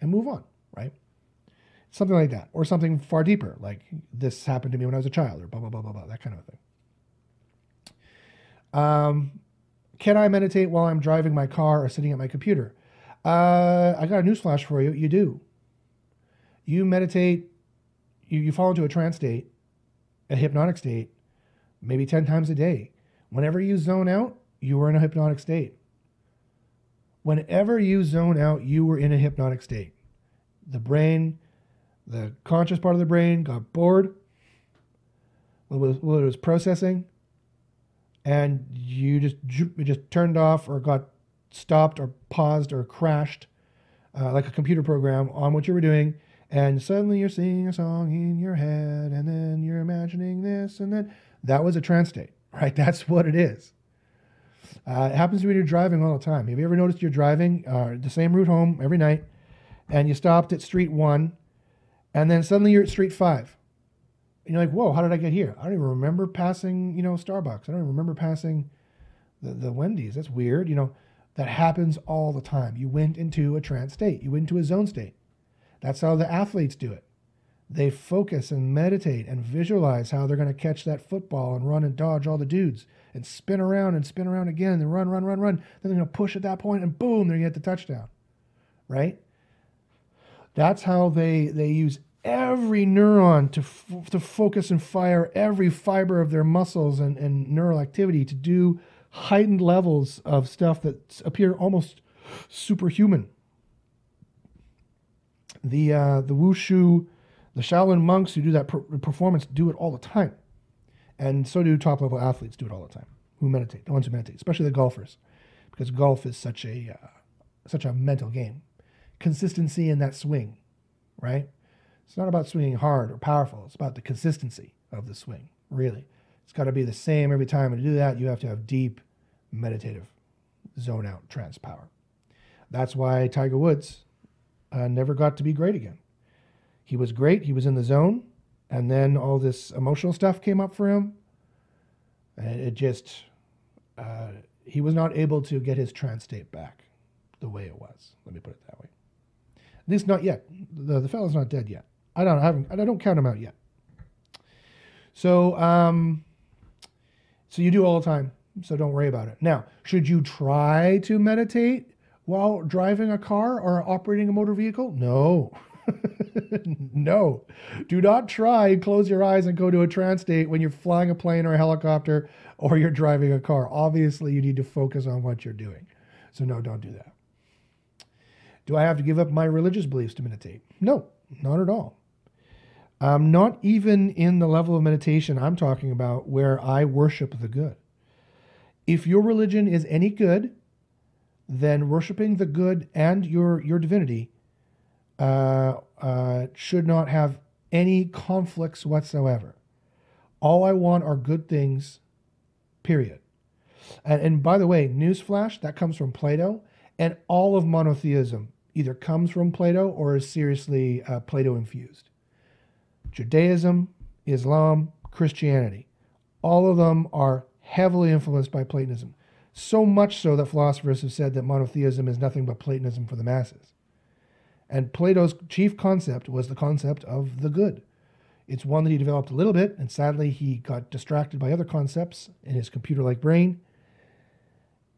[SPEAKER 1] and move on, right? Something like that, or something far deeper, like this happened to me when I was a child, or blah blah blah blah blah, that kind of thing. Um, can I meditate while I'm driving my car or sitting at my computer? Uh, I got a newsflash for you. You do. You meditate, you, you fall into a trance state, a hypnotic state, maybe 10 times a day. Whenever you zone out, you are in a hypnotic state. Whenever you zone out, you were in a hypnotic state. The brain, the conscious part of the brain got bored what it was processing and you just just turned off or got stopped or paused or crashed uh, like a computer program on what you were doing and suddenly you're singing a song in your head and then you're imagining this and then that was a trance state right? That's what it is. Uh, it happens when you're driving all the time. Have you ever noticed you're driving uh, the same route home every night and you stopped at street one and then suddenly you're at street five and you're like, whoa, how did I get here? I don't even remember passing, you know, Starbucks. I don't even remember passing the, the Wendy's. That's weird. You know, that happens all the time. You went into a trance state, you went into a zone state. That's how the athletes do it. They focus and meditate and visualize how they're going to catch that football and run and dodge all the dudes and spin around and spin around again and run, run, run, run. Then they're going to push at that point and boom, they're going to get the touchdown. Right? That's how they, they use every neuron to, f- to focus and fire every fiber of their muscles and, and neural activity to do heightened levels of stuff that appear almost superhuman. The, uh, the wushu, the Shaolin monks who do that per- performance do it all the time. And so do top level athletes do it all the time who meditate, the ones who meditate, especially the golfers, because golf is such a, uh, such a mental game. Consistency in that swing, right? It's not about swinging hard or powerful. It's about the consistency of the swing, really. It's got to be the same every time. And to do that, you have to have deep, meditative, zone out trance power. That's why Tiger Woods uh, never got to be great again. He was great, he was in the zone, and then all this emotional stuff came up for him. And it just, uh, he was not able to get his trance state back the way it was. Let me put it that way. At least not yet. The, the fellow's not dead yet. I don't I haven't I don't count them out yet. So um, so you do all the time. So don't worry about it. Now, should you try to meditate while driving a car or operating a motor vehicle? No. no. Do not try and close your eyes and go to a trance state when you're flying a plane or a helicopter or you're driving a car. Obviously, you need to focus on what you're doing. So, no, don't do that. Do I have to give up my religious beliefs to meditate? No, not at all. Um, not even in the level of meditation I'm talking about where I worship the good. If your religion is any good, then worshiping the good and your, your divinity uh, uh, should not have any conflicts whatsoever. All I want are good things, period. And, and by the way, newsflash, that comes from Plato, and all of monotheism either comes from Plato or is seriously uh, Plato infused. Judaism, Islam, Christianity, all of them are heavily influenced by Platonism. So much so that philosophers have said that monotheism is nothing but Platonism for the masses. And Plato's chief concept was the concept of the good. It's one that he developed a little bit, and sadly, he got distracted by other concepts in his computer like brain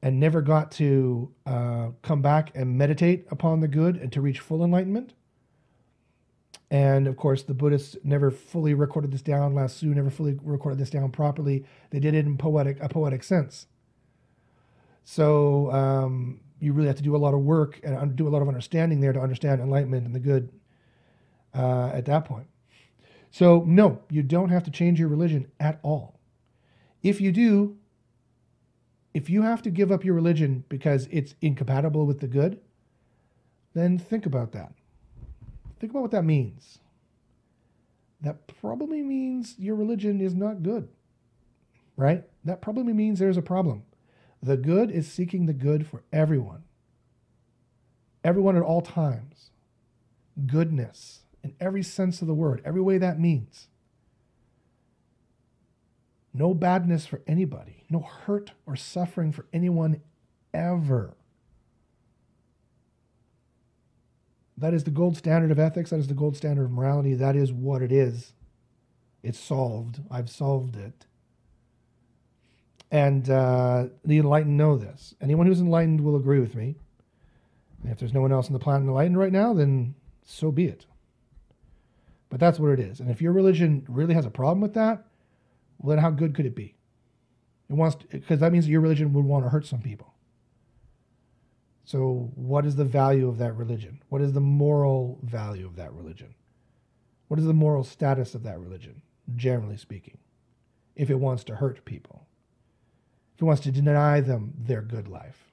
[SPEAKER 1] and never got to uh, come back and meditate upon the good and to reach full enlightenment. And of course, the Buddhists never fully recorded this down. Tzu never fully recorded this down properly. They did it in poetic a poetic sense. So um, you really have to do a lot of work and do a lot of understanding there to understand enlightenment and the good uh, at that point. So no, you don't have to change your religion at all. If you do, if you have to give up your religion because it's incompatible with the good, then think about that. Think about what that means. That probably means your religion is not good, right? That probably means there's a problem. The good is seeking the good for everyone, everyone at all times. Goodness in every sense of the word, every way that means. No badness for anybody, no hurt or suffering for anyone ever. That is the gold standard of ethics. That is the gold standard of morality. That is what it is. It's solved. I've solved it. And uh, the enlightened know this. Anyone who's enlightened will agree with me. And if there's no one else on the planet enlightened right now, then so be it. But that's what it is. And if your religion really has a problem with that, well, then how good could it be? It wants because that means that your religion would want to hurt some people. So, what is the value of that religion? What is the moral value of that religion? What is the moral status of that religion, generally speaking, if it wants to hurt people? If it wants to deny them their good life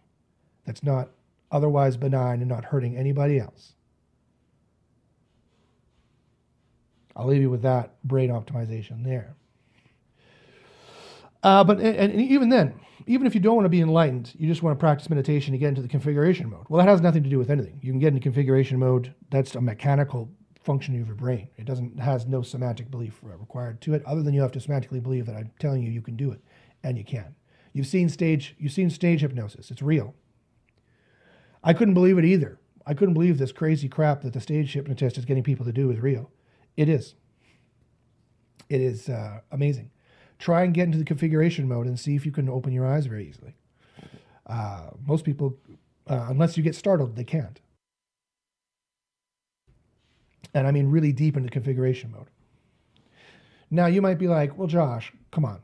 [SPEAKER 1] that's not otherwise benign and not hurting anybody else? I'll leave you with that brain optimization there. Uh, but and, and even then, even if you don't want to be enlightened, you just want to practice meditation to get into the configuration mode. Well, that has nothing to do with anything. You can get into configuration mode. That's a mechanical functioning of your brain. It doesn't has no semantic belief required to it, other than you have to semantically believe that I'm telling you you can do it, and you can. You've seen stage you've seen stage hypnosis. It's real. I couldn't believe it either. I couldn't believe this crazy crap that the stage hypnotist is getting people to do is real. It is. It is uh, amazing. Try and get into the configuration mode and see if you can open your eyes very easily. Uh, most people, uh, unless you get startled, they can't. And I mean really deep into configuration mode. Now you might be like, well, Josh, come on.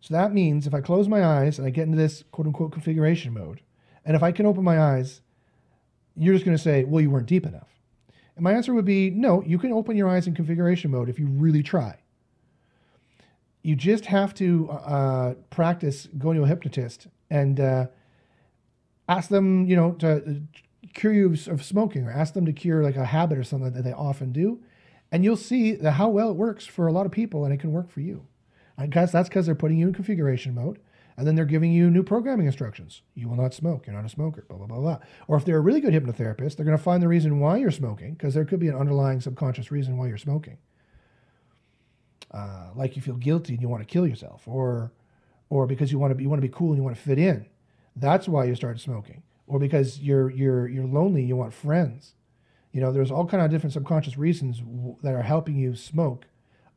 [SPEAKER 1] So that means if I close my eyes and I get into this quote unquote configuration mode, and if I can open my eyes, you're just going to say, well, you weren't deep enough. And my answer would be no, you can open your eyes in configuration mode if you really try. You just have to uh, practice going to a hypnotist and uh, ask them, you know, to cure you of smoking or ask them to cure like a habit or something that they often do. And you'll see how well it works for a lot of people and it can work for you. I guess that's because they're putting you in configuration mode and then they're giving you new programming instructions. You will not smoke. You're not a smoker, blah, blah, blah, blah. Or if they're a really good hypnotherapist, they're going to find the reason why you're smoking because there could be an underlying subconscious reason why you're smoking. Uh, like you feel guilty and you want to kill yourself, or, or because you want to be, you want to be cool and you want to fit in. That's why you started smoking. Or because you're, you're, you're lonely, and you want friends. You know, there's all kind of different subconscious reasons that are helping you smoke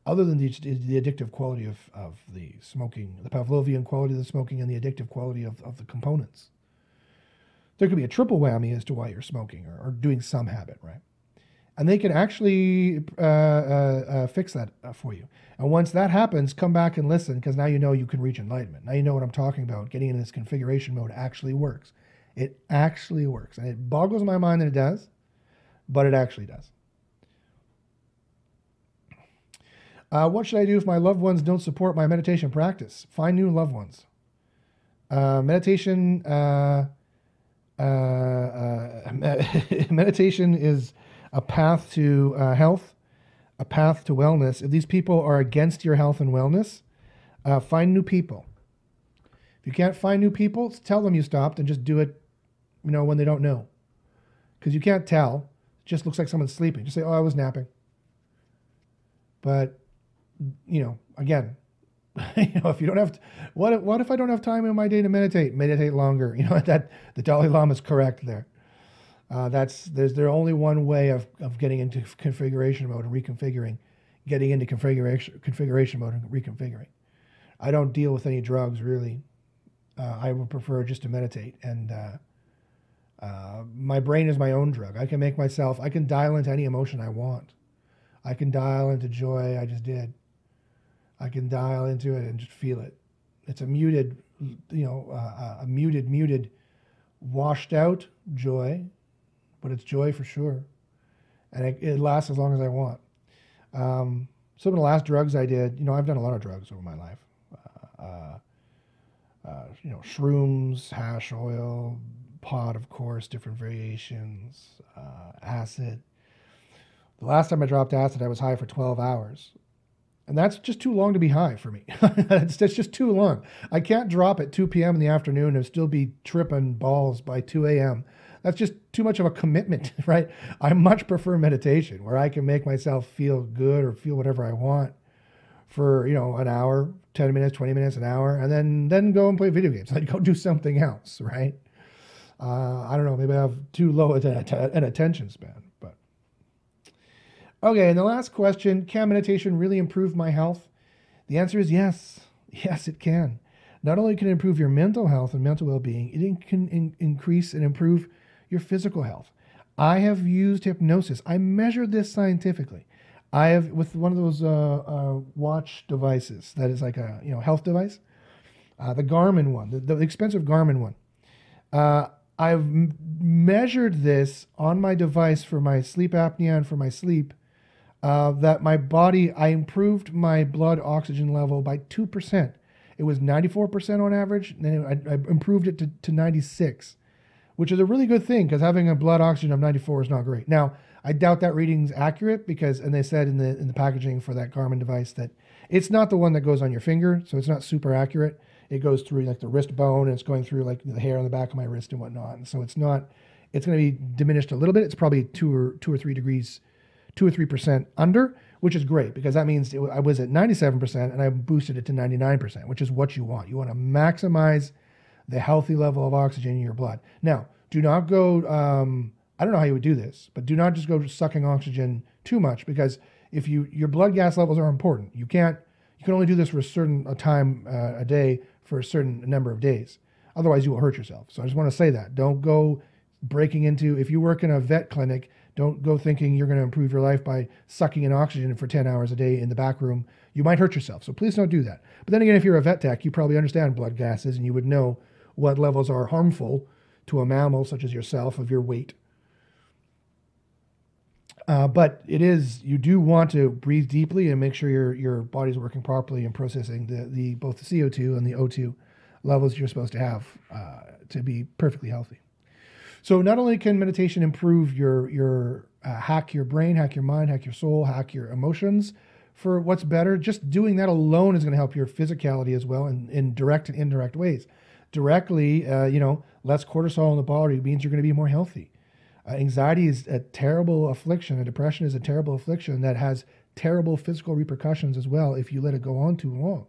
[SPEAKER 1] other than the, the addictive quality of, of the smoking, the Pavlovian quality of the smoking, and the addictive quality of, of the components. There could be a triple whammy as to why you're smoking or, or doing some habit, right? And they can actually uh, uh, uh, fix that uh, for you. And once that happens, come back and listen because now you know you can reach enlightenment. Now you know what I'm talking about. Getting in this configuration mode actually works. It actually works. And it boggles my mind that it does, but it actually does. Uh, what should I do if my loved ones don't support my meditation practice? Find new loved ones. Uh, meditation, uh, uh, uh meditation is a path to uh, health, a path to wellness. If these people are against your health and wellness, find new people. If you can't find new people, tell them you stopped and just do it, you know, when they don't know, because you can't tell. It just looks like someone's sleeping. Just say, "Oh, I was napping." But you know, again, you know, if you don't have, to, what if, what if I don't have time in my day to meditate? Meditate longer. You know that the Dalai Lama is correct there. Uh, that's there's there only one way of, of getting into configuration mode and reconfiguring, getting into configuration configuration mode and reconfiguring. I don't deal with any drugs really. Uh, I would prefer just to meditate and. Uh, uh, my brain is my own drug. I can make myself. I can dial into any emotion I want. I can dial into joy. I just did. I can dial into it and just feel it. It's a muted, you know, uh, a muted, muted, washed out joy, but it's joy for sure, and it, it lasts as long as I want. Um, some of the last drugs I did, you know, I've done a lot of drugs over my life. Uh, uh, uh you know, shrooms, hash oil, pot, of course, different variations, uh, acid. The last time I dropped acid, I was high for 12 hours. And that's just too long to be high for me. that's, just too long. I can't drop at 2 p.m. in the afternoon and still be tripping balls by 2 a.m. That's just too much of a commitment, right? I much prefer meditation where I can make myself feel good or feel whatever I want for, you know, an hour, 10 minutes, 20 minutes, an hour, and then then go and play video games. Like go do something else, right? Uh, I don't know, maybe I have too low an attention span. But Okay, and the last question Can meditation really improve my health? The answer is yes. Yes, it can. Not only can it improve your mental health and mental well being, it can in- increase and improve your physical health. I have used hypnosis. I measured this scientifically. I have with one of those uh, uh, watch devices that is like a you know health device, uh, the Garmin one, the, the, expensive Garmin one. Uh, I've m- measured this on my device for my sleep apnea and for my sleep uh, that my body, I improved my blood oxygen level by 2%. It was 94% on average, and then I, I improved it to, to 96, which is a really good thing because having a blood oxygen of 94 is not great. Now, I doubt that reading's accurate because, and they said in the in the packaging for that Garmin device that it's not the one that goes on your finger, so it's not super accurate. It goes through like the wrist bone, and it's going through like the hair on the back of my wrist and whatnot. And so it's not. It's going to be diminished a little bit. It's probably two or two or three degrees two or three percent under, which is great because that means it, I was at 97% and I boosted it to 99%, which is what you want. You want to maximize the healthy level of oxygen in your blood. Now, do not go, um, I don't know how you would do this, but do not just go sucking oxygen too much because if you, your blood gas levels are important. You can't, you can only do this for a certain a time uh, a day for a certain number of days. Otherwise, you will hurt yourself. So I just want to say that. Don't go breaking into, if you work in a vet clinic, don't go thinking you're going to improve your life by sucking in oxygen for 10 hours a day in the back room. You might hurt yourself. So please don't do that. But then again, if you're a vet tech, you probably understand blood gases and you would know what levels are harmful to a mammal such as yourself of your weight. Uh, but it is you do want to breathe deeply and make sure your your body's working properly and processing the the both the CO2 and the O2 levels you're supposed to have uh, to be perfectly healthy. So not only can meditation improve your your uh, hack your brain, hack your mind, hack your soul, hack your emotions for what's better. Just doing that alone is going to help your physicality as well in, in direct and indirect ways. Directly, uh, you know, less cortisol in the body means you're going to be more healthy. Uh, anxiety is a terrible affliction. A depression is a terrible affliction that has terrible physical repercussions as well if you let it go on too long.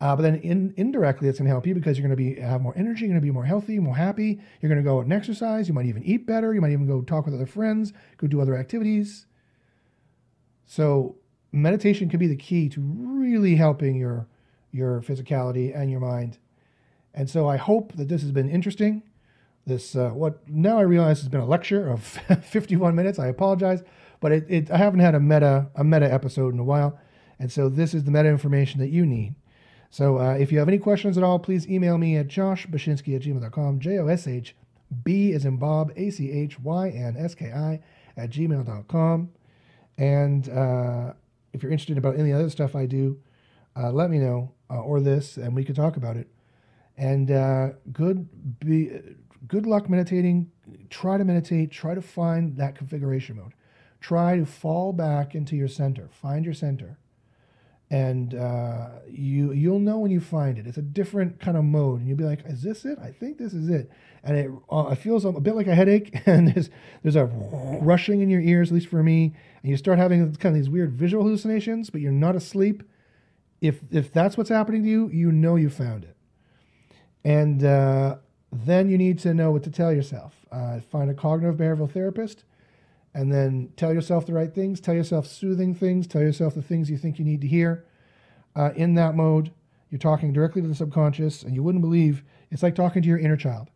[SPEAKER 1] Uh, but then in, indirectly, it's going to help you because you're going to be have more energy, you're going to be more healthy, more happy. You're going to go out and exercise. You might even eat better. You might even go talk with other friends, go do other activities. So meditation can be the key to really helping your your physicality and your mind. And so I hope that this has been interesting. This uh, what now I realize has been a lecture of 51 minutes. I apologize, but it, it I haven't had a meta a meta episode in a while, and so this is the meta information that you need. So uh, if you have any questions at all, please email me at joshbachynski at gmail.com. J O S H B is in Bob, A C H Y N S K I at gmail.com. And uh, if you're interested about any other stuff I do, uh, let me know, uh, or this, and we can talk about it. And uh, good, be, good luck meditating. Try to meditate. Try to find that configuration mode. Try to fall back into your center. Find your center and uh, you you'll know when you find it. It's a different kind of mode, and you'll be like, "Is this it? I think this is it." And it uh, it feels a bit like a headache, and there's there's a rushing in your ears, at least for me, and you start having kind of these weird visual hallucinations, but you're not asleep. If if that's what's happening to you, you know you found it, and uh, then you need to know what to tell yourself. Uh, find a cognitive behavioral therapist and then tell yourself the right things, tell yourself soothing things, tell yourself the things you think you need to hear. Uh, in that mode, you're talking directly to the subconscious, and you wouldn't believe it's like talking to your inner child.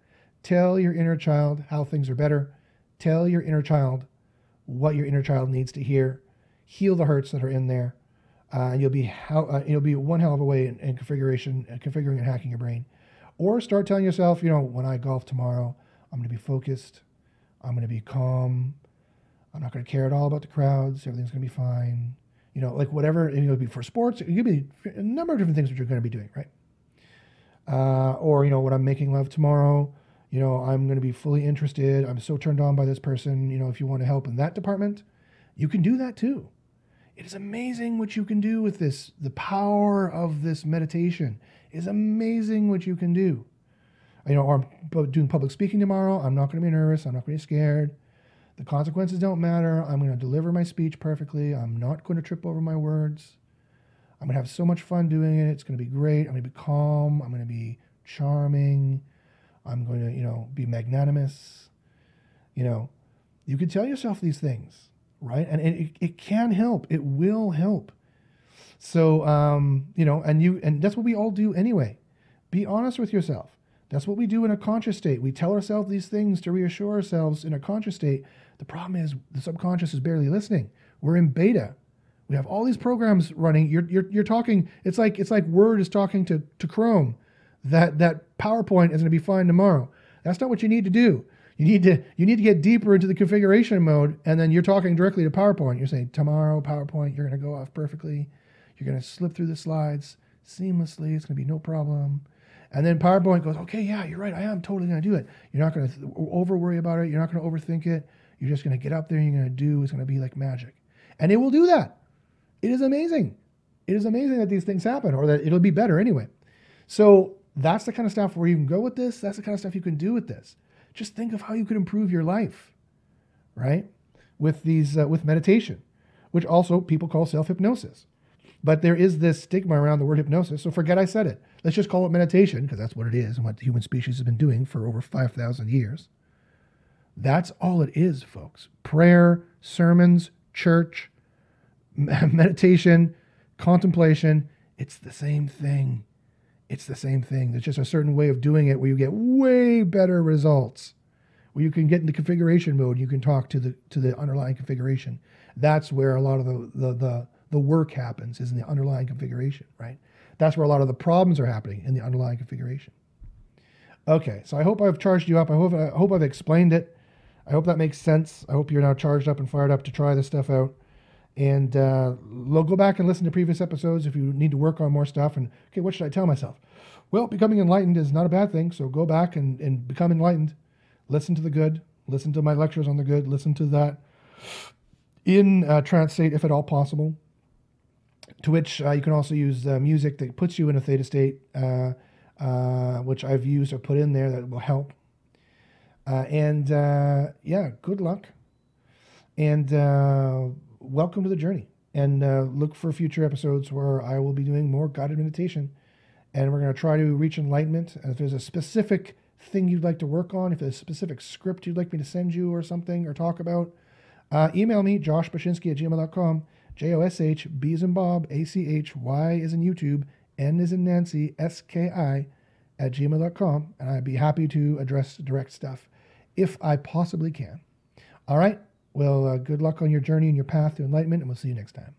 [SPEAKER 1] Tell your inner child how things are better. Tell your inner child what your inner child needs to hear. Heal the hurts that are in there. Uh, you'll be how, uh, you'll be one hell of a way in, in configuration, uh, configuring and hacking your brain. Or start telling yourself, you know, when I golf tomorrow, I'm going to be focused. I'm going to be calm. I'm not going to care at all about the crowds. Everything's going to be fine. You know, like whatever it could be for sports. It could be a number of different things that you're going to be doing, right? Uh, or you know, when I'm making love tomorrow, you know, I'm going to be fully interested. I'm so turned on by this person. You know, if you want to help in that department, you can do that too. It is amazing what you can do with this. The power of this meditation is amazing what you can do. You know, or I'm doing public speaking tomorrow. I'm not going to be nervous. I'm not going to be scared. The consequences don't matter. I'm going to deliver my speech perfectly. I'm not going to trip over my words. I'm going to have so much fun doing it. It's going to be great. I'm going to be calm. I'm going to be charming. I'm going to, you know, be magnanimous. You know, you can tell yourself these things, right? And it, it can help. It will help. So, um, you know, and you, and that's what we all do anyway. Be honest with yourself. That's what we do in a conscious state. We tell ourselves these things to reassure ourselves in a conscious state the problem is the subconscious is barely listening. We're in beta. We have all these programs running. You're, you're, you're talking, it's like, it's like Word is talking to, to Chrome. That, that PowerPoint is going to be fine tomorrow. That's not what you need to do. You need to you need to get deeper into the configuration mode, and then you're talking directly to PowerPoint. You're saying tomorrow PowerPoint, you're going to go off perfectly. You're going to slip through the slides seamlessly. It's going to be no problem. And then PowerPoint goes, okay, yeah, you're right. I am totally going to do it. You're not going to over worry about it. You're not going to overthink it. You're just going to get up there and you're going to do. It's going to be like magic. And it will do that. It is amazing. It is amazing that these things happen or that it'll be better anyway. So that's the kind of stuff where you can go with this. That's the kind of stuff you can do with this. Just think of how you could improve your life, right? With these, uh, with meditation which also people call self hypnosis. But there is this stigma around the word hypnosis, so forget I said it. Let's just call it meditation, because that's what it is and what the human species has been doing for over 5,000 years. That's all it is, folks. Prayer, sermons, church, meditation, contemplation, it's the same thing. It's the same thing. There's just a certain way of doing it where you get way better results. Where you can get into configuration mode, you can talk to the to the underlying configuration. That's where a lot of the the the, the work happens is in the underlying configuration, right? That's where a lot of the problems are happening in the underlying configuration. Okay, so I hope I've charged you up. I hope I hope I've explained it. I hope that makes sense. I hope you're now charged up and fired up to try this stuff out. And uh, go back and listen to previous episodes if you need to work on more stuff. And okay, what should I tell myself? Well, becoming enlightened is not a bad thing. So go back and, and become enlightened. Listen to the good. Listen to my lectures on the good. Listen to that in uh, trance state, if at all possible. To which uh, you can also use music that puts you in a theta state, uh, uh, which I've used or put in there that will help. Uh, and yeah, good luck. And welcome to the journey. And uh, look for future episodes where I will be doing more guided meditation. And we're going to try to reach enlightenment. And if there's a specific thing you'd like to work on, if there's a specific script you'd like me to send you or something or talk about, uh, email me, joshbachynski at gmail.com. J O S H, B is in Bob, A C H, Y is in YouTube, N is in Nancy, S K I at gmail.com. And I'd be happy to address direct stuff if I possibly can. All right. Well, uh, good luck on your journey and your path to enlightenment, and we'll see you next time.